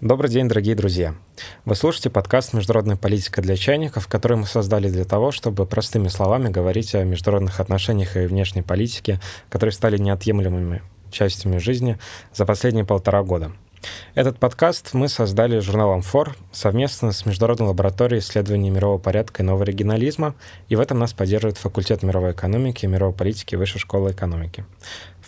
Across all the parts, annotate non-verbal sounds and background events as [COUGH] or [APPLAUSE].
Добрый день, дорогие друзья. Вы слушаете подкаст «Международная политика для чайников», который мы создали для того, чтобы простыми словами говорить о международных отношениях и внешней политике, которые стали неотъемлемыми частями жизни за последние полтора года. Этот подкаст мы создали журналом «Фор» совместно с Международной лабораторией исследований мирового порядка и нового регионализма, и в этом нас поддерживает факультет мировой экономики и мировой политики Высшей школы экономики.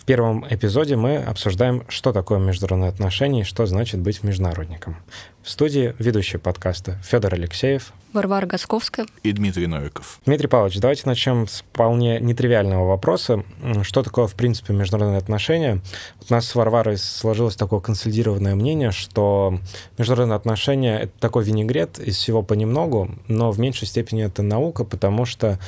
В первом эпизоде мы обсуждаем, что такое международные отношения и что значит быть международником. В студии ведущие подкаста Федор Алексеев, Варвара Госковская и Дмитрий Новиков. Дмитрий Павлович, давайте начнем с вполне нетривиального вопроса. Что такое, в принципе, международные отношения? У нас с Варварой сложилось такое консолидированное мнение, что международные отношения — это такой винегрет из всего понемногу, но в меньшей степени это наука, потому что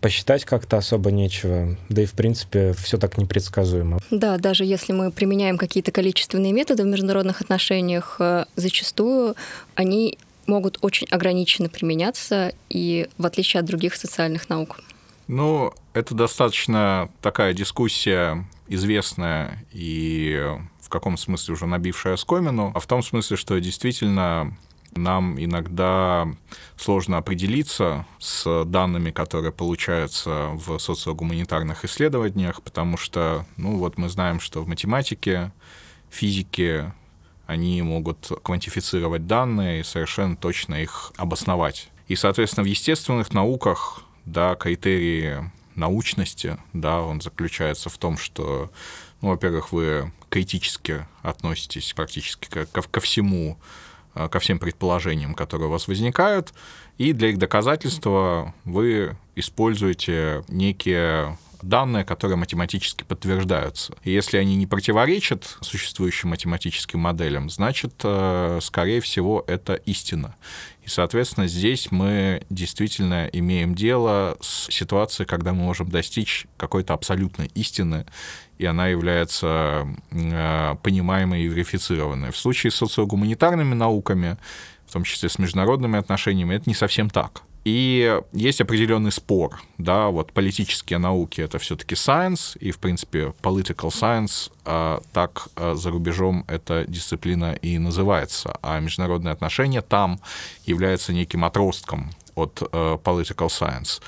посчитать как-то особо нечего. Да и, в принципе, все так непредсказуемо. Да, даже если мы применяем какие-то количественные методы в международных отношениях, э, зачастую они могут очень ограниченно применяться и в отличие от других социальных наук. Ну, это достаточно такая дискуссия известная и в каком смысле уже набившая скомину, а в том смысле, что действительно нам иногда сложно определиться с данными, которые получаются в социогуманитарных исследованиях, потому что, ну вот мы знаем, что в математике, физике они могут квантифицировать данные и совершенно точно их обосновать. И, соответственно, в естественных науках, да, критерии научности, да, он заключается в том, что, ну, во-первых, вы критически относитесь практически ко, ко всему, ко всем предположениям, которые у вас возникают, и для их доказательства вы используете некие данные, которые математически подтверждаются. И если они не противоречат существующим математическим моделям, значит, э, скорее всего, это истина. И, соответственно, здесь мы действительно имеем дело с ситуацией, когда мы можем достичь какой-то абсолютной истины, и она является э, понимаемой и верифицированной. В случае с социогуманитарными науками, в том числе с международными отношениями, это не совсем так. И есть определенный спор, да, вот политические науки это все-таки science, и, в принципе, political science, а, так а, за рубежом эта дисциплина и называется, а международные отношения там являются неким отростком от а, political science.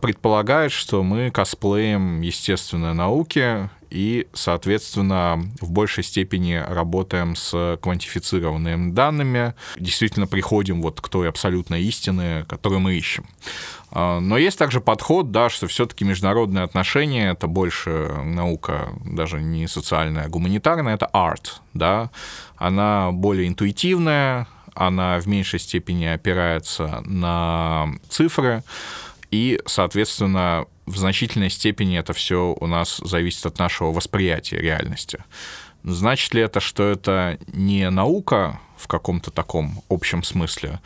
Предполагает, что мы косплеем естественные науки и, соответственно, в большей степени работаем с квантифицированными данными, действительно приходим вот к той абсолютной истине, которую мы ищем. А, но есть также подход, да, что все-таки международные отношения это больше наука, даже не социальная, а гуманитарная, это арт, да, она более интуитивная, она в меньшей степени опирается на цифры, и, соответственно, в значительной степени это все у нас зависит от нашего восприятия реальности. Значит ли это, что это не наука в каком-то таком общем смысле?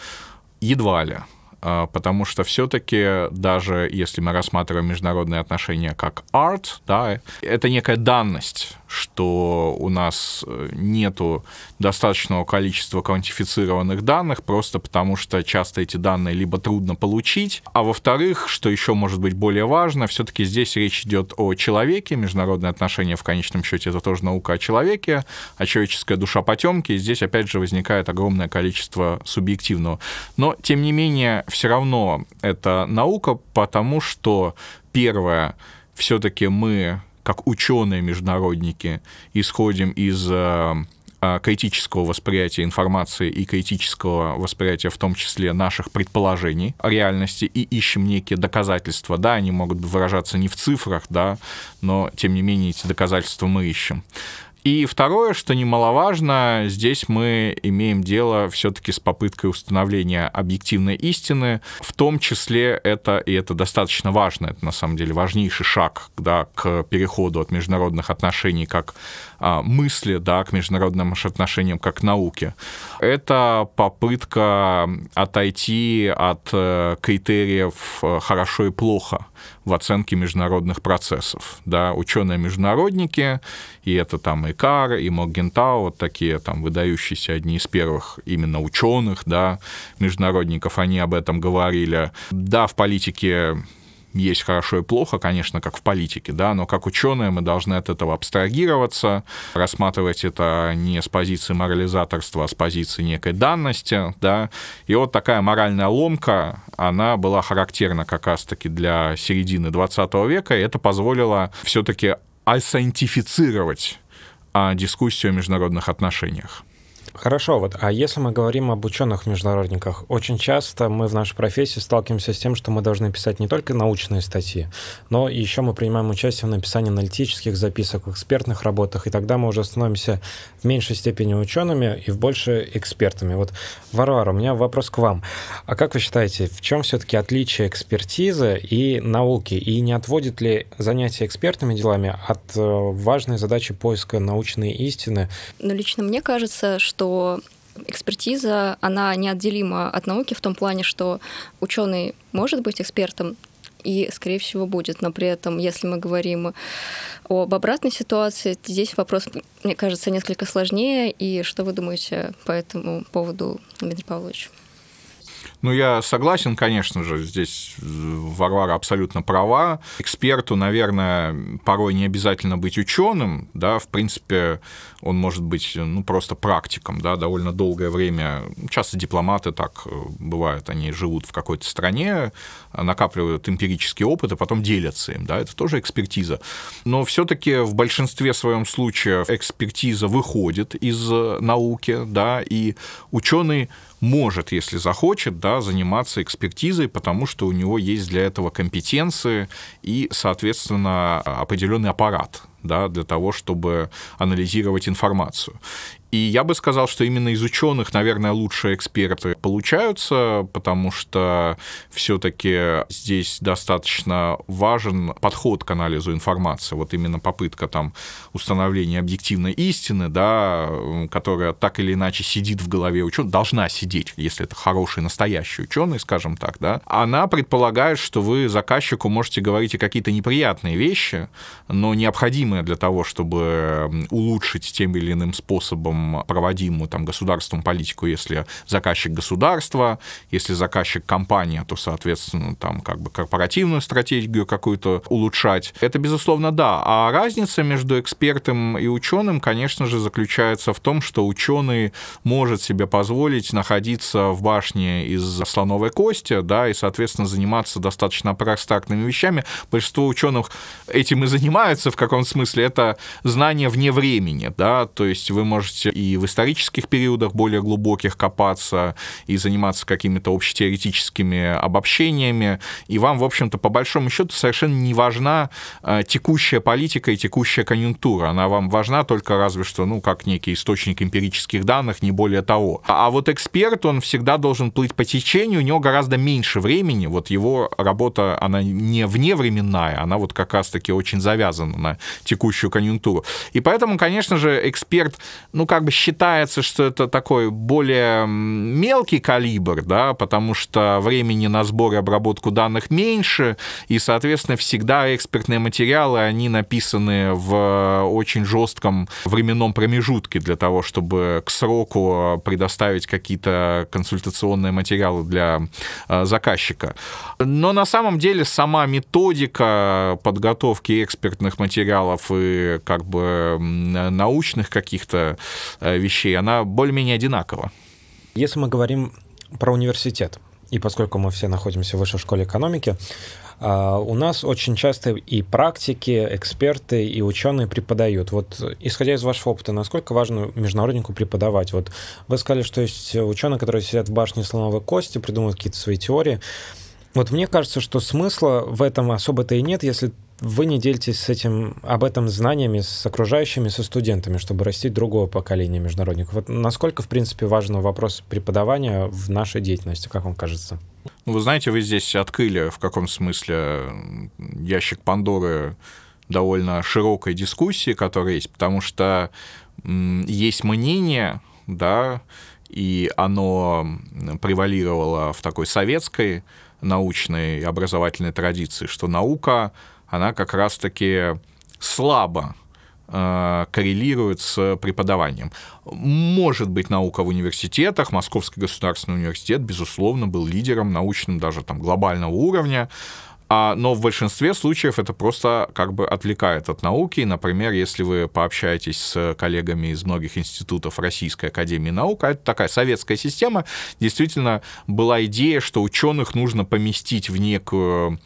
Едва ли. А, потому что все-таки даже если мы рассматриваем международные отношения как арт, да, это некая данность, что у нас э, нету достаточного количества квантифицированных данных, просто потому что часто эти данные либо трудно получить, а во-вторых, что еще может быть более важно, все-таки здесь речь идет о человеке, международные отношения в конечном счете это тоже наука о человеке, а человеческая душа потемки, и здесь опять же возникает огромное количество субъективного. Но, тем не менее, все равно это наука, потому что первое, все-таки мы как ученые-международники исходим из э, э, критического восприятия информации и критического восприятия, в том числе наших предположений о реальности, и ищем некие доказательства. Да, они могут выражаться не в цифрах, да, но тем не менее эти доказательства мы ищем. И второе, что немаловажно, здесь мы имеем дело все-таки с попыткой установления объективной истины, в том числе это, и это достаточно важно, это на самом деле важнейший шаг да, к переходу от международных отношений как а, мысли да, к международным отношениям как науке. Это попытка отойти от э, критериев э, хорошо и плохо в оценке международных процессов. Да, ученые-международники, и это там Икар, и Могентау, вот такие там выдающиеся одни из первых именно ученых, да, международников, они об этом говорили. Да, в политике есть хорошо и плохо, конечно, как в политике, да, но как ученые мы должны от этого абстрагироваться, рассматривать это не с позиции морализаторства, а с позиции некой данности, да, и вот такая моральная ломка, она была характерна как раз-таки для середины 20 века, и это позволило все-таки асайентифицировать а, дискуссию о международных отношениях. Хорошо, вот, а если мы говорим об ученых-международниках, очень часто мы в нашей профессии сталкиваемся с тем, что мы должны писать не только научные статьи, но еще мы принимаем участие в написании аналитических записок, экспертных работах, и тогда мы уже становимся в меньшей степени учеными и в больше экспертами. Вот, Варвара, у меня вопрос к вам. А как вы считаете, в чем все-таки отличие экспертизы и науки? И не отводит ли занятие экспертными делами от э, важной задачи поиска научной истины? Ну, лично мне кажется, что что экспертиза, она неотделима от науки в том плане, что ученый может быть экспертом, и, скорее всего, будет. Но при этом, если мы говорим об обратной ситуации, здесь вопрос, мне кажется, несколько сложнее. И что вы думаете по этому поводу, Дмитрий Павлович? Ну, я согласен, конечно же, здесь Варвара абсолютно права. Эксперту, наверное, порой не обязательно быть ученым, да, в принципе, он может быть, ну, просто практиком, да, довольно долгое время. Часто дипломаты так э, бывают, они живут в какой-то стране, накапливают эмпирический опыт, а потом делятся им, да, это тоже экспертиза. Но все таки в большинстве своем случаев экспертиза выходит из э, науки, да, и ученый может, если захочет, да, заниматься экспертизой, потому что у него есть для этого компетенции и, соответственно, определенный аппарат да, для того, чтобы анализировать информацию. И я бы сказал, что именно из ученых, наверное, лучшие эксперты получаются, потому что все-таки здесь достаточно важен подход к анализу информации. Вот именно попытка там установления объективной истины, да, которая так или иначе сидит в голове ученого, должна сидеть, если это хороший настоящий ученый, скажем так, да, она предполагает, что вы заказчику можете говорить и какие-то неприятные вещи, но необходимые для того, чтобы улучшить тем или иным способом проводимую там, государством политику, если заказчик государства, если заказчик компания, то, соответственно, там как бы корпоративную стратегию какую-то улучшать. Это, безусловно, да. А разница между экспертом и ученым, конечно же, заключается в том, что ученый может себе позволить находиться в башне из слоновой кости, да, и, соответственно, заниматься достаточно абстрактными вещами. Большинство ученых этим и занимаются в каком-то смысле. Это знание вне времени, да, то есть вы можете и в исторических периодах более глубоких копаться, и заниматься какими-то общетеоретическими обобщениями, и вам, в общем-то, по большому счету совершенно не важна э, текущая политика и текущая конъюнктура. Она вам важна только разве что, ну, как некий источник эмпирических данных, не более того. А вот эксперт, он всегда должен плыть по течению, у него гораздо меньше времени, вот его работа, она не вневременная, она вот как раз-таки очень завязана на текущую конъюнктуру. И поэтому, конечно же, эксперт, ну, как как бы считается, что это такой более мелкий калибр, да, потому что времени на сбор и обработку данных меньше, и, соответственно, всегда экспертные материалы, они написаны в очень жестком временном промежутке для того, чтобы к сроку предоставить какие-то консультационные материалы для э, заказчика. Но на самом деле сама методика подготовки экспертных материалов и как бы научных каких-то Э, вещей, она более-менее одинакова. Если мы говорим про университет, и поскольку мы все находимся в высшей школе экономики, а, у нас очень часто и практики, эксперты, и ученые преподают. Вот исходя из вашего опыта, насколько важно международнику преподавать? Вот вы сказали, что есть ученые, которые сидят в башне слоновой кости, придумывают какие-то свои теории. Вот мне кажется, что смысла в этом особо-то и нет, если вы не делитесь с этим, об этом знаниями с окружающими, со студентами, чтобы растить другое поколение международников. Вот насколько, в принципе, важен вопрос преподавания в нашей деятельности, как вам кажется? Ну, вы знаете, вы здесь открыли в каком смысле ящик Пандоры довольно широкой дискуссии, которая есть, потому что есть мнение, да, и оно превалировало в такой советской научной и образовательной традиции, что наука она как раз-таки слабо э, коррелирует с преподаванием. Может быть, наука в университетах, Московский государственный университет, безусловно, был лидером научным даже там глобального уровня, А, но в большинстве случаев это просто как бы отвлекает от науки. Например, если вы пообщаетесь с коллегами из многих институтов Российской Академии Наук, а это такая советская система, действительно была идея, что ученых нужно поместить в некую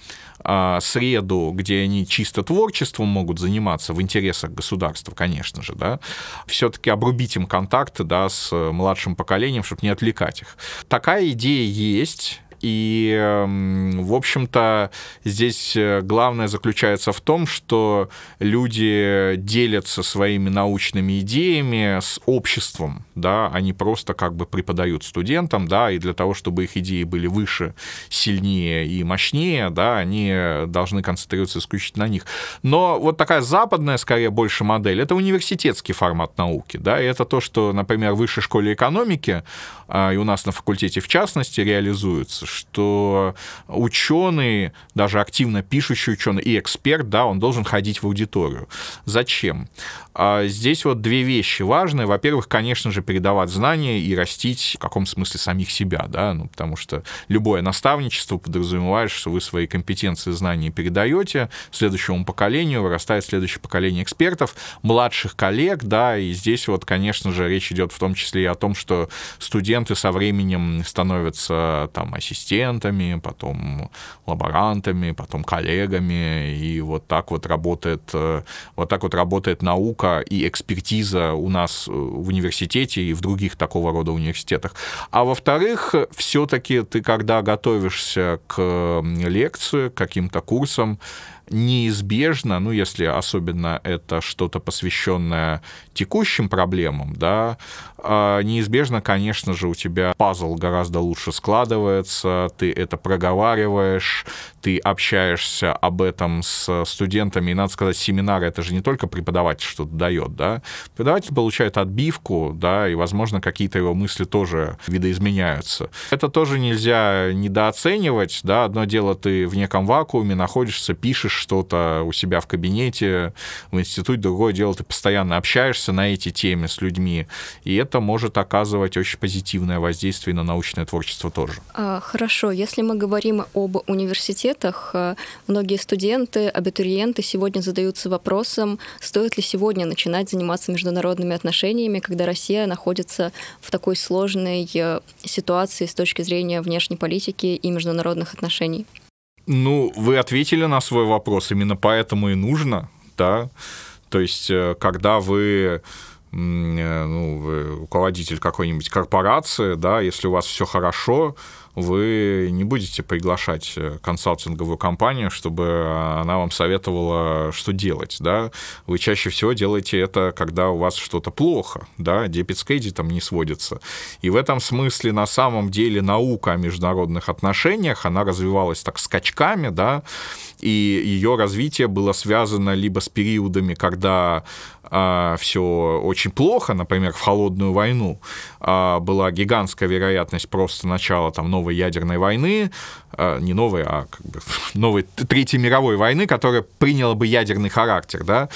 среду, где они чисто творчеством могут заниматься в интересах государства, конечно же, да, все-таки обрубить им контакты, да, с младшим поколением, чтобы не отвлекать их. Такая идея есть, и, эм, в общем-то, здесь э, главное заключается в том, что люди делятся своими научными идеями с обществом, да, они просто как бы преподают студентам, да, и для того, чтобы их идеи были выше, сильнее и мощнее, да, они должны концентрироваться исключительно на них. Но вот такая западная, скорее, больше модель, это университетский формат науки, да, и это то, что, например, в высшей школе экономики, а, и у нас на факультете в частности, реализуется, что ученый, даже активно пишущий ученый и эксперт, да, он должен ходить в аудиторию. Зачем? А здесь вот две вещи важные. Во-первых, конечно же, передавать знания и растить в каком смысле самих себя, да, ну, потому что любое наставничество подразумевает, что вы свои компетенции знания передаете следующему поколению, вырастает следующее поколение экспертов, младших коллег, да, и здесь вот, конечно же, речь идет в том числе и о том, что студенты со временем становятся там ассистентами, потом лаборантами, потом коллегами, и вот так вот работает, э, вот так вот работает наука, и экспертиза у нас э, в университете и в других такого рода университетах. А во-вторых, все-таки ты, когда готовишься к лекции, к каким-то курсам, неизбежно, ну, если особенно это что-то посвященное текущим проблемам, да, а, неизбежно, конечно же, у тебя пазл гораздо лучше складывается, ты это проговариваешь, ты общаешься об этом с студентами, и, надо сказать, семинары — это же не только преподаватель что-то дает, да, преподаватель получает отбивку, да, и, возможно, какие-то его мысли тоже видоизменяются. Это тоже нельзя недооценивать, да, одно дело ты в неком вакууме находишься, пишешь что-то у себя в кабинете, в институте, другое дело ты постоянно общаешься на эти темы с людьми, и это может оказывать очень позитивное воздействие на научное творчество тоже. А, хорошо, если мы говорим об университетах, э, многие студенты, абитуриенты сегодня задаются вопросом, стоит ли сегодня начинать заниматься международными отношениями, когда Россия находится в такой сложной э, ситуации с точки зрения внешней политики и международных отношений. Ну, вы ответили на свой вопрос, именно поэтому и нужно, да. То есть, э, когда вы э, ну, вы руководитель какой-нибудь корпорации, да, если у вас все хорошо, вы не будете приглашать э, консалтинговую компанию, чтобы она вам советовала, что делать, да. Вы чаще всего делаете это, когда у вас что-то плохо, да, дебет с кредитом не сводится. И в этом смысле на самом деле наука о международных отношениях, она развивалась так скачками, да, и ее развитие было связано либо с периодами, когда а, все очень плохо, например, в холодную войну, а, была гигантская вероятность просто начала там, новой ядерной войны, а, не новой, а как бы [LAUGHS] новой Третьей мировой войны, которая приняла бы ядерный характер. Да?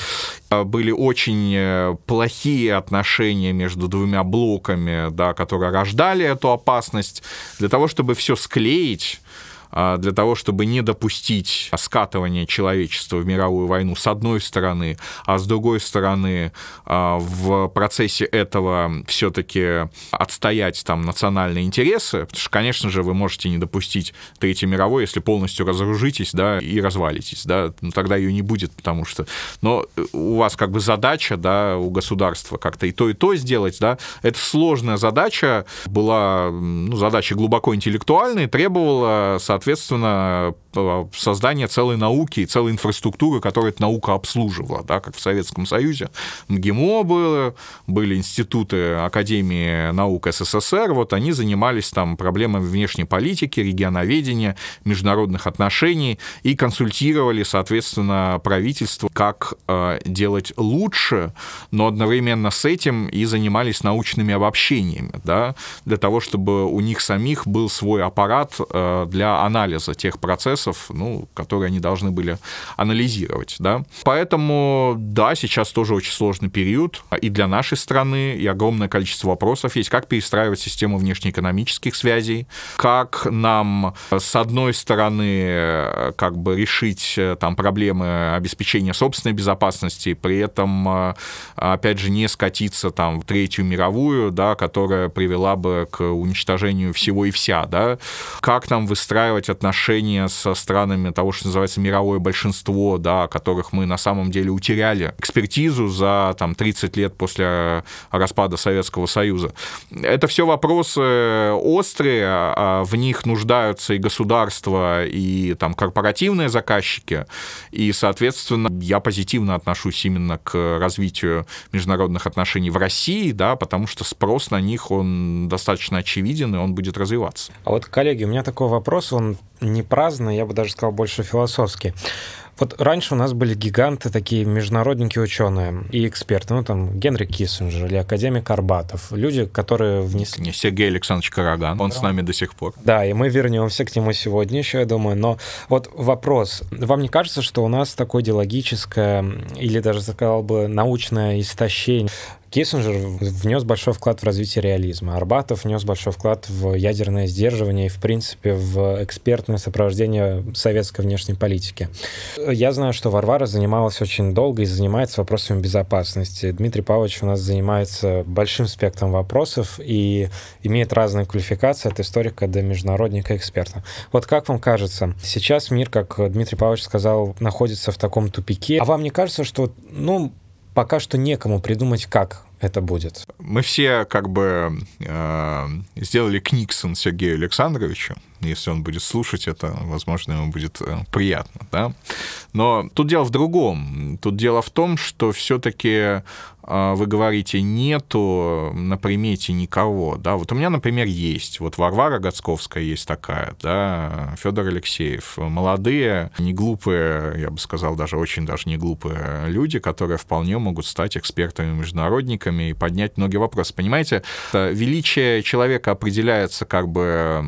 А, были очень э, плохие отношения между двумя блоками, да, которые рождали эту опасность. Для того, чтобы все склеить, для того, чтобы не допустить скатывания человечества в мировую войну с одной стороны, а с другой стороны а, в процессе этого все-таки отстоять там национальные интересы, потому что, конечно же, вы можете не допустить Третьей мировой, если полностью разоружитесь, да, и развалитесь, да, ну, тогда ее не будет, потому что, но у вас как бы задача, да, у государства как-то и то, и то сделать, да, это сложная задача, была, ну, задача глубоко интеллектуальная, требовала, соответственно, соответственно, создание целой науки и целой инфраструктуры, которая эта наука обслуживала, да, как в Советском Союзе. МГИМО было, были институты Академии наук СССР, вот они занимались там проблемами внешней политики, регионоведения, международных отношений и консультировали, соответственно, правительство, как э, делать лучше, но одновременно с этим и занимались научными обобщениями, да, для того, чтобы у них самих был свой аппарат э, для анализа тех процессов, ну, которые они должны были анализировать. Да? Поэтому, да, сейчас тоже очень сложный период и для нашей страны, и огромное количество вопросов есть, как перестраивать систему внешнеэкономических связей, как нам, с одной стороны, как бы решить там проблемы обеспечения собственной безопасности, при этом, опять же, не скатиться там в Третью мировую, да, которая привела бы к уничтожению всего и вся, да, как нам выстраивать отношения со странами того, что называется мировое большинство, да, которых мы на самом деле утеряли экспертизу за там 30 лет после распада Советского Союза. Это все вопросы острые, а в них нуждаются и государства, и там корпоративные заказчики, и, соответственно, я позитивно отношусь именно к развитию международных отношений в России, да, потому что спрос на них, он достаточно очевиден, и он будет развиваться. А вот, коллеги, у меня такой вопрос, он не праздный, я бы даже сказал, больше философский. Вот раньше у нас были гиганты, такие международники ученые и эксперты, ну там Генри Киссинджер или академик Арбатов, люди, которые внесли... Не, Сергей Александрович Караган, он да. с нами до сих пор. Да, и мы вернемся к нему сегодня еще, я думаю. Но вот вопрос. Вам не кажется, что у нас такое идеологическое или даже, сказал бы, научное истощение Киссинджер внес большой вклад в развитие реализма. Арбатов внес большой вклад в ядерное сдерживание и, в принципе, в экспертное сопровождение советской внешней политики. Я знаю, что Варвара занималась очень долго и занимается вопросами безопасности. Дмитрий Павлович у нас занимается большим спектром вопросов и имеет разные квалификации от историка до международника эксперта. Вот как вам кажется, сейчас мир, как Дмитрий Павлович сказал, находится в таком тупике. А вам не кажется, что, ну, пока что некому придумать, как это будет. Мы все как бы э, сделали Книксон Сергею Александровичу. Если он будет слушать это, возможно, ему будет э, приятно. Да? Но тут дело в другом. Тут дело в том, что все-таки а, вы говорите, нету на примете никого, да, вот у меня, например, есть, вот Варвара Гоцковская есть такая, да, Федор Алексеев, молодые, не глупые, я бы сказал, даже очень даже не глупые люди, которые вполне могут стать экспертами-международниками и поднять многие вопросы. Понимаете, величие человека определяется как бы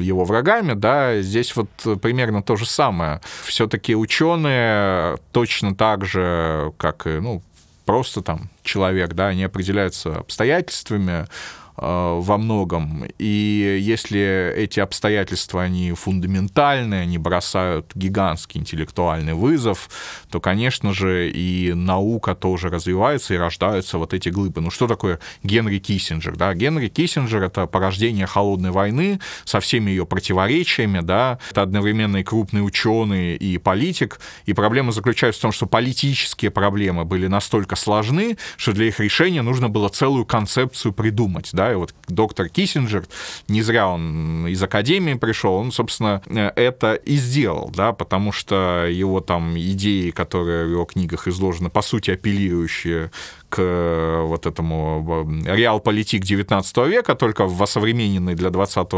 его врагами, да, здесь вот примерно то же самое. Все-таки ученые точно так же, как и, ну, просто там человек, да, они определяются обстоятельствами, Э, во многом. И если эти обстоятельства, они фундаментальные, они бросают гигантский интеллектуальный вызов, то, конечно же, и наука тоже развивается, и рождаются вот эти глыбы. Ну, что такое Генри Киссинджер? Да? Генри Киссинджер — это порождение холодной войны со всеми ее противоречиями, да? это одновременно и крупный ученый, и политик, и проблема заключается в том, что политические проблемы были настолько сложны, что для их решения нужно было целую концепцию придумать, да, и вот доктор Киссинджер, не зря он из академии пришел, он, собственно, это и сделал, да, потому что его там идеи, которые в его книгах изложены, по сути, апеллирующие к э, вот этому э, реал-политик 19 века, только в осовремененной для 20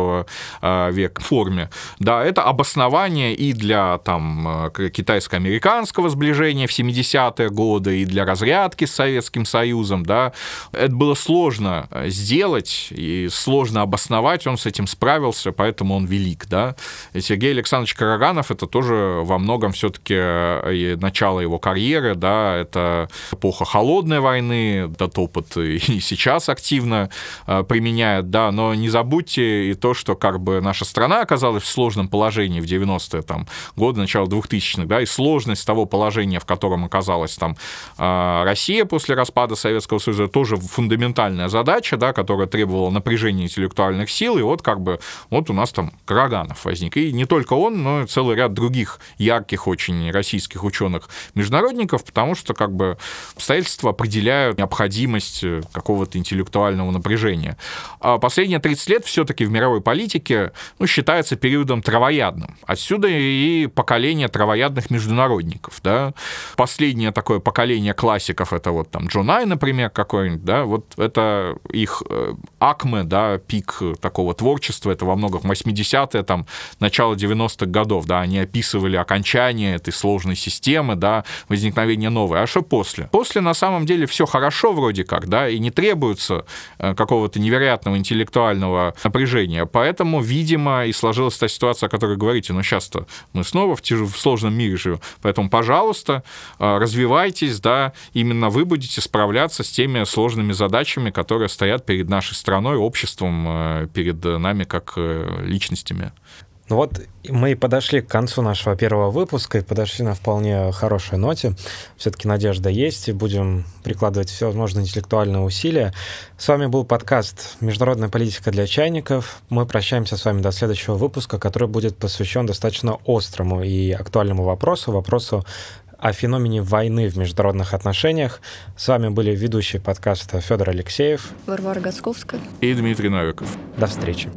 э, века форме, да, это обоснование и для там китайско-американского сближения в 70-е годы, и для разрядки с Советским Союзом, да, это было сложно сделать и сложно обосновать, он с этим справился, поэтому он велик, да. И Сергей Александрович Караганов это тоже во многом все-таки начало его карьеры, да, это эпоха холодной войны, войны, этот опыт и [LAUGHS] сейчас активно а, применяют, да, но не забудьте и то, что как бы наша страна оказалась в сложном положении в 90-е там, годы, начало 2000-х, да, и сложность того положения, в котором оказалась там а, Россия после распада Советского Союза, тоже фундаментальная задача, да, которая требовала напряжения интеллектуальных сил, и вот как бы вот у нас там Караганов возник. И не только он, но и целый ряд других ярких очень российских ученых-международников, потому что как бы обстоятельства определяют определяют необходимость э, какого-то интеллектуального напряжения. А последние 30 лет все-таки в мировой политике ну, считается периодом травоядным. Отсюда и поколение травоядных международников. Да? Последнее такое поколение классиков, это вот там Джон Ай, например, какой-нибудь, да, вот это их э, акме, да, пик такого творчества, это во многом 80-е, там, начало 90-х годов, да, они описывали окончание этой сложной системы, да, возникновение новой. А что после? После, на самом деле, все хорошо вроде как, да, и не требуется э, какого-то невероятного интеллектуального напряжения. Поэтому, видимо, и сложилась та ситуация, о которой говорите, но сейчас-то мы снова в, тяж... в сложном мире живем. Поэтому, пожалуйста, э, развивайтесь, да, именно вы будете справляться с теми сложными задачами, которые стоят перед нашей страной, обществом, э, перед нами как личностями. Ну вот мы и подошли к концу нашего первого выпуска и подошли на вполне хорошей ноте. Все-таки надежда есть, и будем прикладывать все возможные интеллектуальные усилия. С вами был подкаст «Международная политика для чайников». Мы прощаемся с вами до следующего выпуска, который будет посвящен достаточно острому и актуальному вопросу, вопросу о феномене войны в международных отношениях. С вами были ведущие подкаста Федор Алексеев, Варвара Гацковская и Дмитрий Новиков. До встречи.